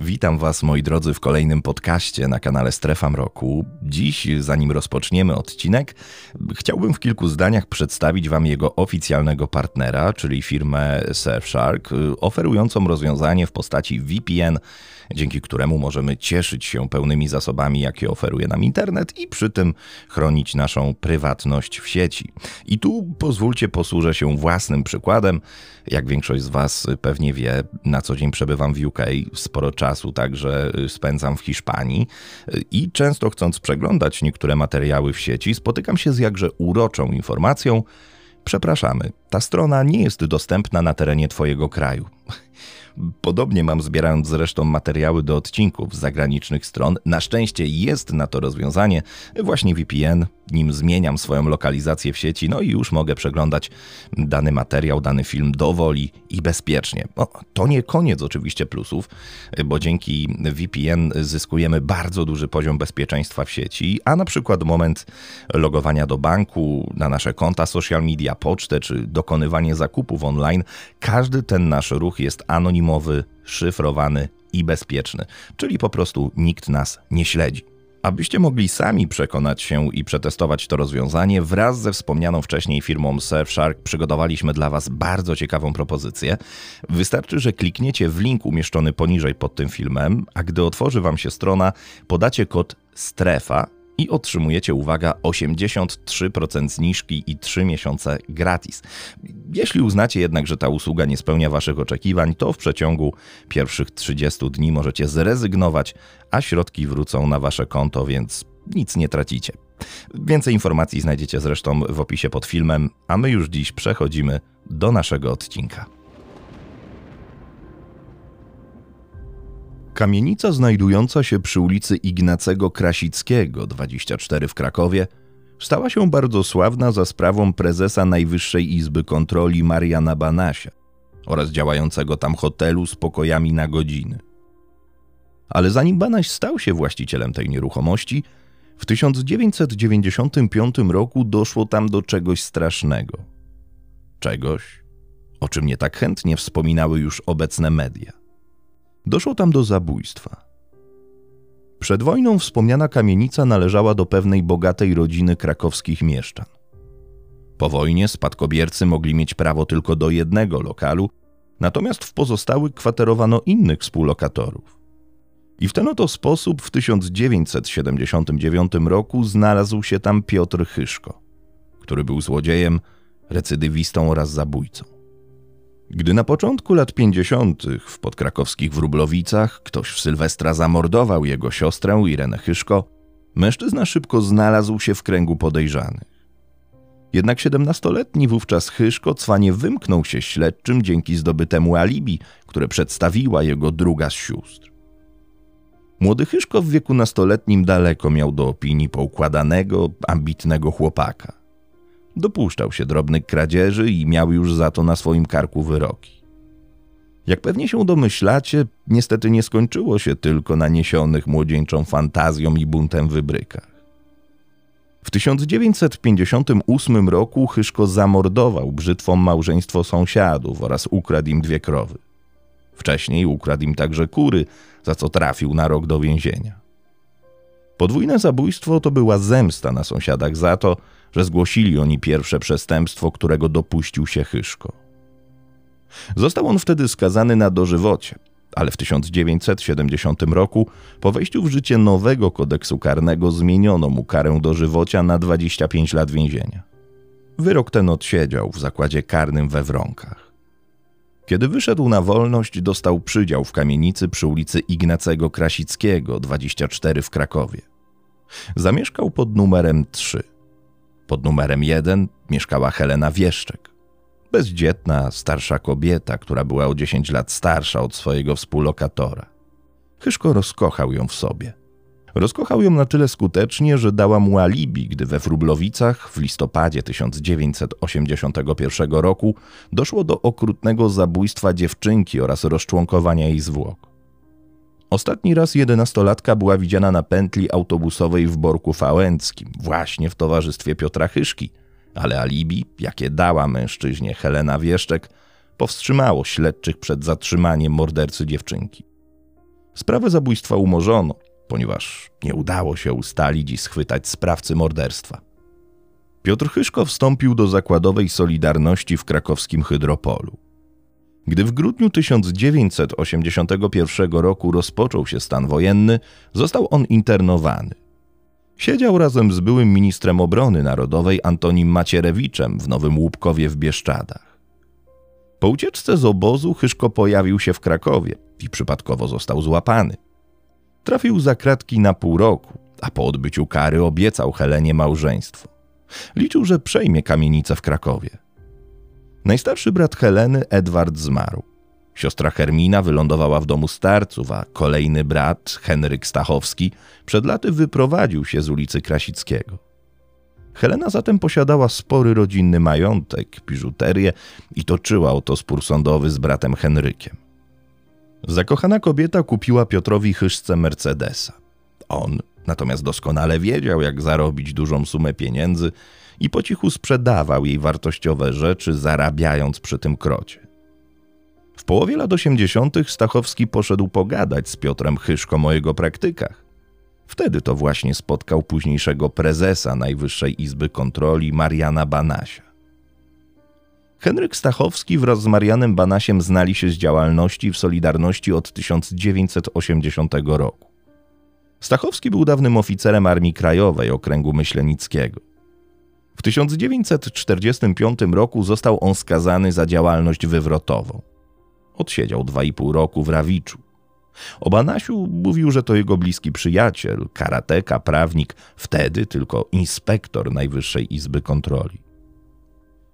Witam Was, moi drodzy, w kolejnym podcaście na kanale Strefa Mroku. Dziś, zanim rozpoczniemy odcinek, chciałbym w kilku zdaniach przedstawić Wam jego oficjalnego partnera, czyli firmę Surfshark, oferującą rozwiązanie w postaci VPN, dzięki któremu możemy cieszyć się pełnymi zasobami, jakie oferuje nam internet i przy tym chronić naszą prywatność w sieci. I tu pozwólcie posłużę się własnym przykładem. Jak większość z Was pewnie wie, na co dzień przebywam w UK, sporo czasu także spędzam w Hiszpanii i często chcąc przeglądać niektóre materiały w sieci, spotykam się z jakże uroczą informacją, Przepraszamy, ta strona nie jest dostępna na terenie Twojego kraju. Podobnie mam zbierając zresztą materiały do odcinków z zagranicznych stron. Na szczęście jest na to rozwiązanie, właśnie VPN, nim zmieniam swoją lokalizację w sieci, no i już mogę przeglądać dany materiał, dany film dowoli i bezpiecznie. No, to nie koniec oczywiście plusów, bo dzięki VPN zyskujemy bardzo duży poziom bezpieczeństwa w sieci, a na przykład moment logowania do banku, na nasze konta social media, pocztę czy dokonywanie zakupów online, każdy ten nasz ruch jest anonimowy, szyfrowany i bezpieczny, czyli po prostu nikt nas nie śledzi. Abyście mogli sami przekonać się i przetestować to rozwiązanie, wraz ze wspomnianą wcześniej firmą Surfshark przygotowaliśmy dla Was bardzo ciekawą propozycję. Wystarczy, że klikniecie w link umieszczony poniżej pod tym filmem, a gdy otworzy Wam się strona, podacie kod STREFA i otrzymujecie, uwaga, 83% zniżki i 3 miesiące gratis. Jeśli uznacie jednak, że ta usługa nie spełnia Waszych oczekiwań, to w przeciągu pierwszych 30 dni możecie zrezygnować, a środki wrócą na Wasze konto, więc nic nie tracicie. Więcej informacji znajdziecie zresztą w opisie pod filmem, a my już dziś przechodzimy do naszego odcinka. Kamienica znajdująca się przy ulicy Ignacego Krasickiego 24 w Krakowie stała się bardzo sławna za sprawą prezesa Najwyższej Izby Kontroli Mariana Banasia oraz działającego tam hotelu z pokojami na godziny. Ale zanim Banaś stał się właścicielem tej nieruchomości, w 1995 roku doszło tam do czegoś strasznego. Czegoś, o czym nie tak chętnie wspominały już obecne media. Doszło tam do zabójstwa. Przed wojną wspomniana kamienica należała do pewnej bogatej rodziny krakowskich mieszczan. Po wojnie spadkobiercy mogli mieć prawo tylko do jednego lokalu, natomiast w pozostałych kwaterowano innych współlokatorów. I w ten oto sposób w 1979 roku znalazł się tam Piotr Chyszko, który był złodziejem, recydywistą oraz zabójcą. Gdy na początku lat 50. w podkrakowskich Wróblowicach ktoś w Sylwestra zamordował jego siostrę Irenę Chyszko, mężczyzna szybko znalazł się w kręgu podejrzanych. Jednak siedemnastoletni wówczas Chyszko cwanie wymknął się śledczym dzięki zdobytemu alibi, które przedstawiła jego druga z sióstr. Młody Chyszko w wieku nastoletnim daleko miał do opinii poukładanego, ambitnego chłopaka – Dopuszczał się drobnych kradzieży i miał już za to na swoim karku wyroki. Jak pewnie się domyślacie, niestety nie skończyło się tylko na niesionych młodzieńczą fantazją i buntem wybrykach. W 1958 roku Chyszko zamordował brzytwą małżeństwo sąsiadów oraz ukradł im dwie krowy. Wcześniej ukradł im także kury, za co trafił na rok do więzienia. Podwójne zabójstwo to była zemsta na sąsiadach za to, że zgłosili oni pierwsze przestępstwo, którego dopuścił się Chyszko. Został on wtedy skazany na dożywocie, ale w 1970 roku, po wejściu w życie nowego kodeksu karnego, zmieniono mu karę dożywocia na 25 lat więzienia. Wyrok ten odsiedział w zakładzie karnym we Wronkach. Kiedy wyszedł na wolność, dostał przydział w kamienicy przy ulicy Ignacego Krasickiego, 24 w Krakowie. Zamieszkał pod numerem 3. Pod numerem 1 mieszkała Helena Wieszczek. Bezdzietna, starsza kobieta, która była o 10 lat starsza od swojego współlokatora. Chyszko rozkochał ją w sobie. Rozkochał ją na tyle skutecznie, że dała mu alibi, gdy we Wróblowicach w listopadzie 1981 roku doszło do okrutnego zabójstwa dziewczynki oraz rozczłonkowania jej zwłok. Ostatni raz jedenastolatka była widziana na pętli autobusowej w Borku Fałęckim, właśnie w towarzystwie Piotra Chyszki, ale alibi, jakie dała mężczyźnie Helena Wieszczek, powstrzymało śledczych przed zatrzymaniem mordercy dziewczynki. Sprawę zabójstwa umorzono, ponieważ nie udało się ustalić i schwytać sprawcy morderstwa. Piotr Chyszko wstąpił do zakładowej Solidarności w krakowskim Hydropolu. Gdy w grudniu 1981 roku rozpoczął się stan wojenny, został on internowany. Siedział razem z byłym ministrem obrony narodowej Antonim Macierewiczem w Nowym Łupkowie w Bieszczadach. Po ucieczce z obozu Chyszko pojawił się w Krakowie i przypadkowo został złapany. Trafił za kratki na pół roku, a po odbyciu kary obiecał Helenie małżeństwo. Liczył, że przejmie kamienicę w Krakowie. Najstarszy brat Heleny, Edward, zmarł. Siostra Hermina wylądowała w domu starców, a kolejny brat, Henryk Stachowski, przed laty wyprowadził się z ulicy Krasickiego. Helena zatem posiadała spory rodzinny majątek, biżuterię i toczyła o to spór sądowy z bratem Henrykiem. Zakochana kobieta kupiła Piotrowi Chyszce Mercedesa. On natomiast doskonale wiedział, jak zarobić dużą sumę pieniędzy i po cichu sprzedawał jej wartościowe rzeczy, zarabiając przy tym krocie. W połowie lat 80. Stachowski poszedł pogadać z Piotrem Chyszką o jego praktykach. Wtedy to właśnie spotkał późniejszego prezesa Najwyższej Izby Kontroli Mariana Banasia. Henryk Stachowski wraz z Marianem Banasiem znali się z działalności w Solidarności od 1980 roku. Stachowski był dawnym oficerem Armii Krajowej Okręgu Myślenickiego. W 1945 roku został on skazany za działalność wywrotową. Odsiedział dwa i pół roku w Rawiczu. O Banasiu mówił, że to jego bliski przyjaciel, karateka, prawnik, wtedy tylko inspektor Najwyższej Izby Kontroli.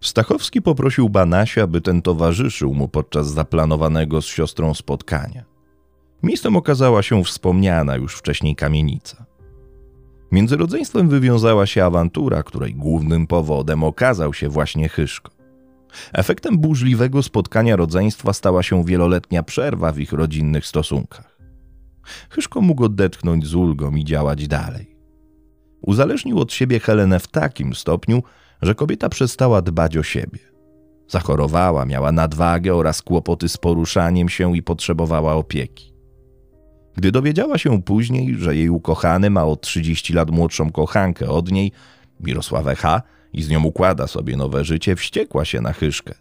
Stachowski poprosił Banasia, by ten towarzyszył mu podczas zaplanowanego z siostrą spotkania. Miejscem okazała się wspomniana już wcześniej kamienica. Między rodzeństwem wywiązała się awantura, której głównym powodem okazał się właśnie Chyszko. Efektem burzliwego spotkania rodzeństwa stała się wieloletnia przerwa w ich rodzinnych stosunkach. Chyszko mógł odetchnąć z ulgą i działać dalej. Uzależnił od siebie Helenę w takim stopniu, że kobieta przestała dbać o siebie. Zachorowała, miała nadwagę oraz kłopoty z poruszaniem się i potrzebowała opieki. Gdy dowiedziała się później, że jej ukochany ma o 30 lat młodszą kochankę od niej, Mirosławę H., i z nią układa sobie nowe życie, wściekła się na Chyszkę.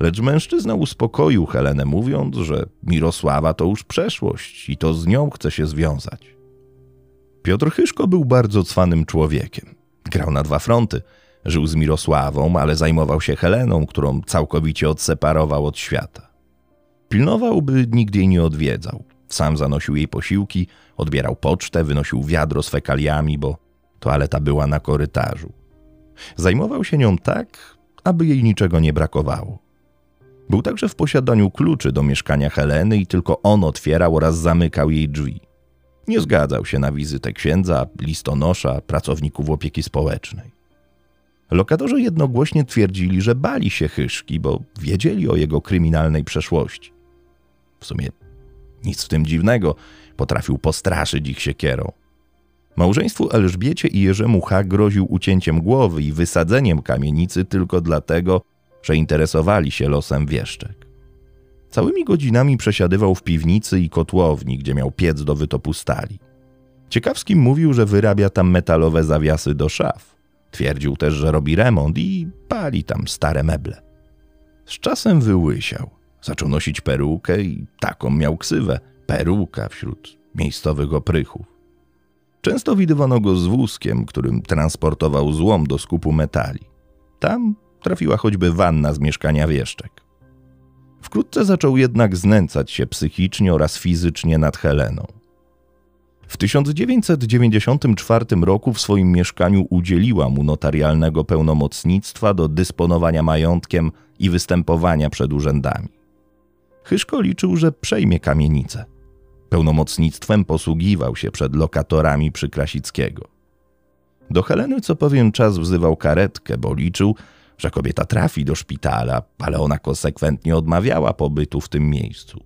Lecz mężczyzna uspokoił Helenę, mówiąc, że Mirosława to już przeszłość i to z nią chce się związać. Piotr Chyszko był bardzo cwanym człowiekiem. Grał na dwa fronty. Żył z Mirosławą, ale zajmował się Heleną, którą całkowicie odseparował od świata. Pilnował, by nikt jej nie odwiedzał. Sam zanosił jej posiłki, odbierał pocztę, wynosił wiadro z fekaliami, bo toaleta była na korytarzu. Zajmował się nią tak, aby jej niczego nie brakowało. Był także w posiadaniu kluczy do mieszkania Heleny i tylko on otwierał oraz zamykał jej drzwi. Nie zgadzał się na wizytę księdza, listonosza, pracowników opieki społecznej. Lokatorzy jednogłośnie twierdzili, że bali się Chyszki, bo wiedzieli o jego kryminalnej przeszłości. W sumie nic w tym dziwnego, potrafił postraszyć ich siekierą. Małżeństwu Elżbiecie i Jerzemu H. groził ucięciem głowy i wysadzeniem kamienicy tylko dlatego, że interesowali się losem wieszczek. Całymi godzinami przesiadywał w piwnicy i kotłowni, gdzie miał piec do wytopu stali. Ciekawski mówił, że wyrabia tam metalowe zawiasy do szaf. Twierdził też, że robi remont i pali tam stare meble. Z czasem wyłysiał. Zaczął nosić perukę i taką miał ksywę peruka wśród miejscowych oprychów. Często widywano go z wózkiem, którym transportował złom do skupu metali. Tam trafiła choćby wanna z mieszkania wieszczek. Wkrótce zaczął jednak znęcać się psychicznie oraz fizycznie nad Heleną. W 1994 roku w swoim mieszkaniu udzieliła mu notarialnego pełnomocnictwa do dysponowania majątkiem i występowania przed urzędami. Chyszko liczył, że przejmie kamienicę. Pełnomocnictwem posługiwał się przed lokatorami przy Krasickiego. Do Heleny co pewien czas wzywał karetkę, bo liczył, że kobieta trafi do szpitala, ale ona konsekwentnie odmawiała pobytu w tym miejscu.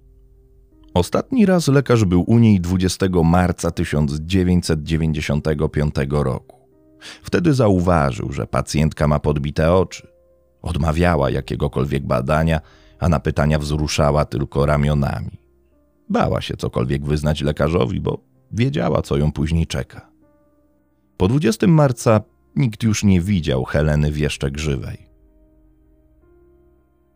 Ostatni raz lekarz był u niej 20 marca 1995 roku. Wtedy zauważył, że pacjentka ma podbite oczy. Odmawiała jakiegokolwiek badania, a na pytania wzruszała tylko ramionami. Bała się cokolwiek wyznać lekarzowi, bo wiedziała, co ją później czeka. Po 20 marca nikt już nie widział Heleny Wieszczek żywej.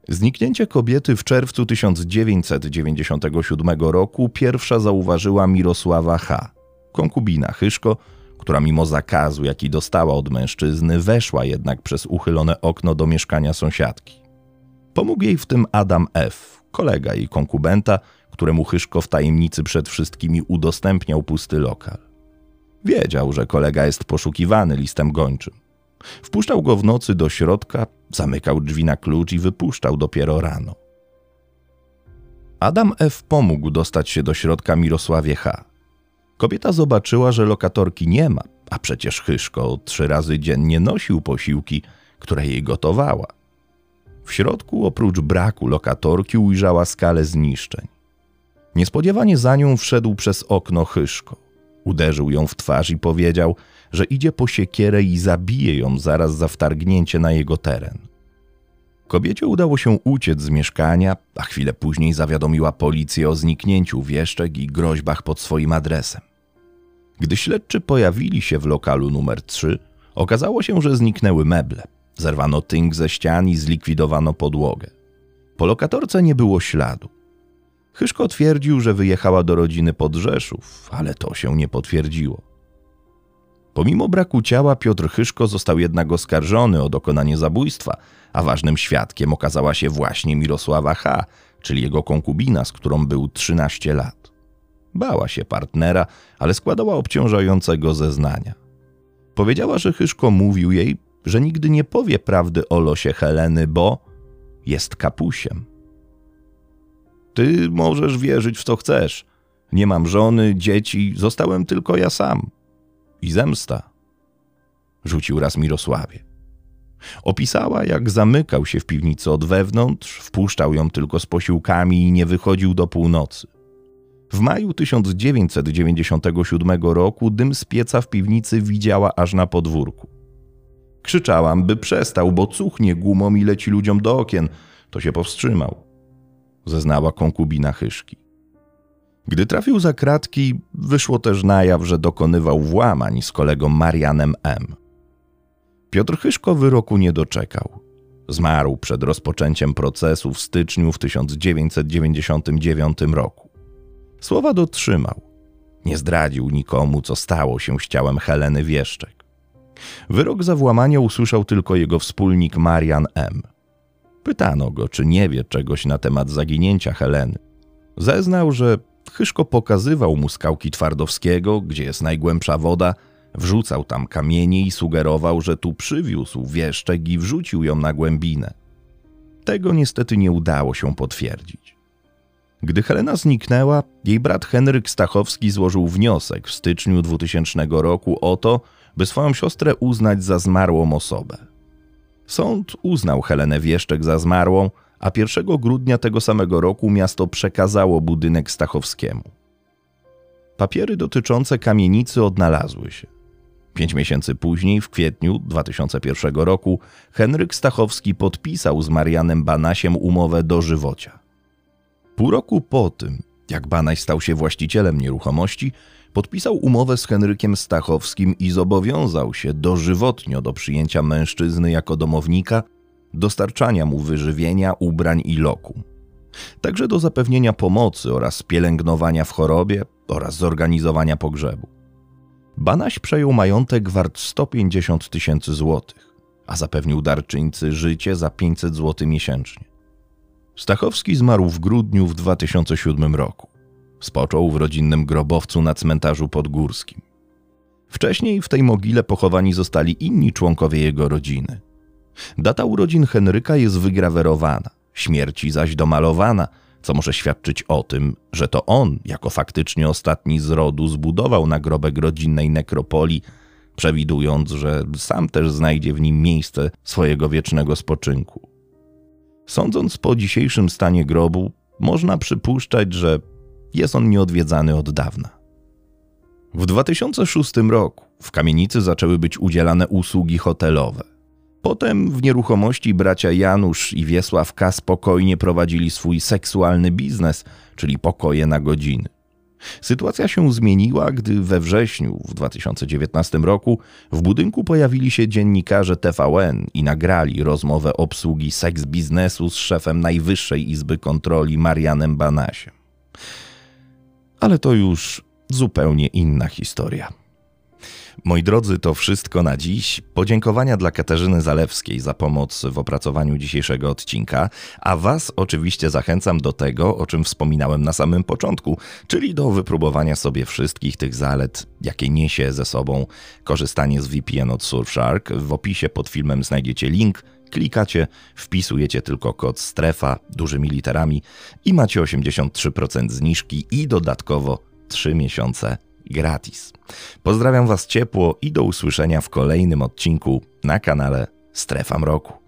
Zniknięcie kobiety w czerwcu 1997 roku pierwsza zauważyła Mirosława H., konkubina Hyszko, która mimo zakazu, jaki dostała od mężczyzny, weszła jednak przez uchylone okno do mieszkania sąsiadki. Pomógł jej w tym Adam F., kolega jej konkubenta, któremu Hyszko w tajemnicy przed wszystkimi udostępniał pusty lokal. Wiedział, że kolega jest poszukiwany listem gończym. Wpuszczał go w nocy do środka, zamykał drzwi na klucz i wypuszczał dopiero rano. Adam F. pomógł dostać się do środka Mirosławie H. Kobieta zobaczyła, że lokatorki nie ma, a przecież Hyszko trzy razy dziennie nosił posiłki, które jej gotowała. W środku, oprócz braku lokatorki, ujrzała skalę zniszczeń. Niespodziewanie za nią wszedł przez okno Hyszko. Uderzył ją w twarz i powiedział, że idzie po siekierę i zabije ją zaraz za wtargnięcie na jego teren. Kobiecie udało się uciec z mieszkania, a chwilę później zawiadomiła policję o zniknięciu wieszczek i groźbach pod swoim adresem. Gdy śledczy pojawili się w lokalu numer 3, okazało się, że zniknęły meble. Zerwano tynk ze ścian i zlikwidowano podłogę. Po lokatorce nie było śladu. Hyszko twierdził, że wyjechała do rodziny pod Rzeszów, ale to się nie potwierdziło. Pomimo braku ciała, Piotr Hyszko został jednak oskarżony o dokonanie zabójstwa, a ważnym świadkiem okazała się właśnie Mirosława H., czyli jego konkubina, z którą był 13 lat. Bała się partnera, ale składała obciążającego zeznania. Powiedziała, że Hyszko mówił jej, że nigdy nie powie prawdy o losie Heleny, bo jest kapusiem. Ty możesz wierzyć w co chcesz. Nie mam żony, dzieci, zostałem tylko ja sam. I zemsta. Rzucił raz Mirosławie. Opisała, jak zamykał się w piwnicy od wewnątrz, wpuszczał ją tylko z posiłkami i nie wychodził do północy. W maju 1997 roku dym z pieca w piwnicy widziała aż na podwórku. Krzyczałam, by przestał, bo cuchnie gumą i leci ludziom do okien. To się powstrzymał zeznała konkubina Hyszki. Gdy trafił za kratki, wyszło też na jaw, że dokonywał włamań z kolegą Marianem M. Piotr Hyszko wyroku nie doczekał. Zmarł przed rozpoczęciem procesu w styczniu w 1999 roku. Słowa dotrzymał. Nie zdradził nikomu, co stało się z ciałem Heleny Wieszczek. Wyrok za włamanie usłyszał tylko jego wspólnik Marian M. Pytano go, czy nie wie czegoś na temat zaginięcia Heleny. Zeznał, że Chyszko pokazywał mu skałki Twardowskiego, gdzie jest najgłębsza woda, wrzucał tam kamienie i sugerował, że tu przywiózł wieszczek i wrzucił ją na głębinę. Tego niestety nie udało się potwierdzić. Gdy Helena zniknęła, jej brat Henryk Stachowski złożył wniosek w styczniu 2000 roku o to, by swoją siostrę uznać za zmarłą osobę. Sąd uznał Helenę Wieszczek za zmarłą, a 1 grudnia tego samego roku miasto przekazało budynek Stachowskiemu. Papiery dotyczące kamienicy odnalazły się. Pięć miesięcy później, w kwietniu 2001 roku, Henryk Stachowski podpisał z Marianem Banasiem umowę do żywocia. Pół roku po tym, jak Banaś stał się właścicielem nieruchomości, podpisał umowę z Henrykiem Stachowskim i zobowiązał się dożywotnio do przyjęcia mężczyzny jako domownika, dostarczania mu wyżywienia, ubrań i loku. Także do zapewnienia pomocy oraz pielęgnowania w chorobie oraz zorganizowania pogrzebu. Banaś przejął majątek wart 150 tysięcy złotych, a zapewnił darczyńcy życie za 500 zł miesięcznie. Stachowski zmarł w grudniu w 2007 roku. Spoczął w rodzinnym grobowcu na cmentarzu podgórskim. Wcześniej w tej mogile pochowani zostali inni członkowie jego rodziny. Data urodzin Henryka jest wygrawerowana, śmierci zaś domalowana, co może świadczyć o tym, że to on, jako faktycznie ostatni z rodu, zbudował nagrobek rodzinnej nekropolii, przewidując, że sam też znajdzie w nim miejsce swojego wiecznego spoczynku. Sądząc po dzisiejszym stanie grobu, można przypuszczać, że jest on nieodwiedzany od dawna. W 2006 roku w kamienicy zaczęły być udzielane usługi hotelowe. Potem w nieruchomości bracia Janusz i Wiesław K. spokojnie prowadzili swój seksualny biznes, czyli pokoje na godziny. Sytuacja się zmieniła, gdy we wrześniu w 2019 roku w budynku pojawili się dziennikarze TVN i nagrali rozmowę obsługi seks biznesu z szefem Najwyższej Izby Kontroli Marianem Banasiem. Ale to już zupełnie inna historia. Moi drodzy, to wszystko na dziś. Podziękowania dla Katarzyny Zalewskiej za pomoc w opracowaniu dzisiejszego odcinka, a Was oczywiście zachęcam do tego, o czym wspominałem na samym początku, czyli do wypróbowania sobie wszystkich tych zalet, jakie niesie ze sobą korzystanie z VPN od Surfshark. W opisie pod filmem znajdziecie link klikacie, wpisujecie tylko kod strefa dużymi literami i macie 83% zniżki i dodatkowo 3 miesiące gratis. Pozdrawiam Was ciepło i do usłyszenia w kolejnym odcinku na kanale Strefa Mroku.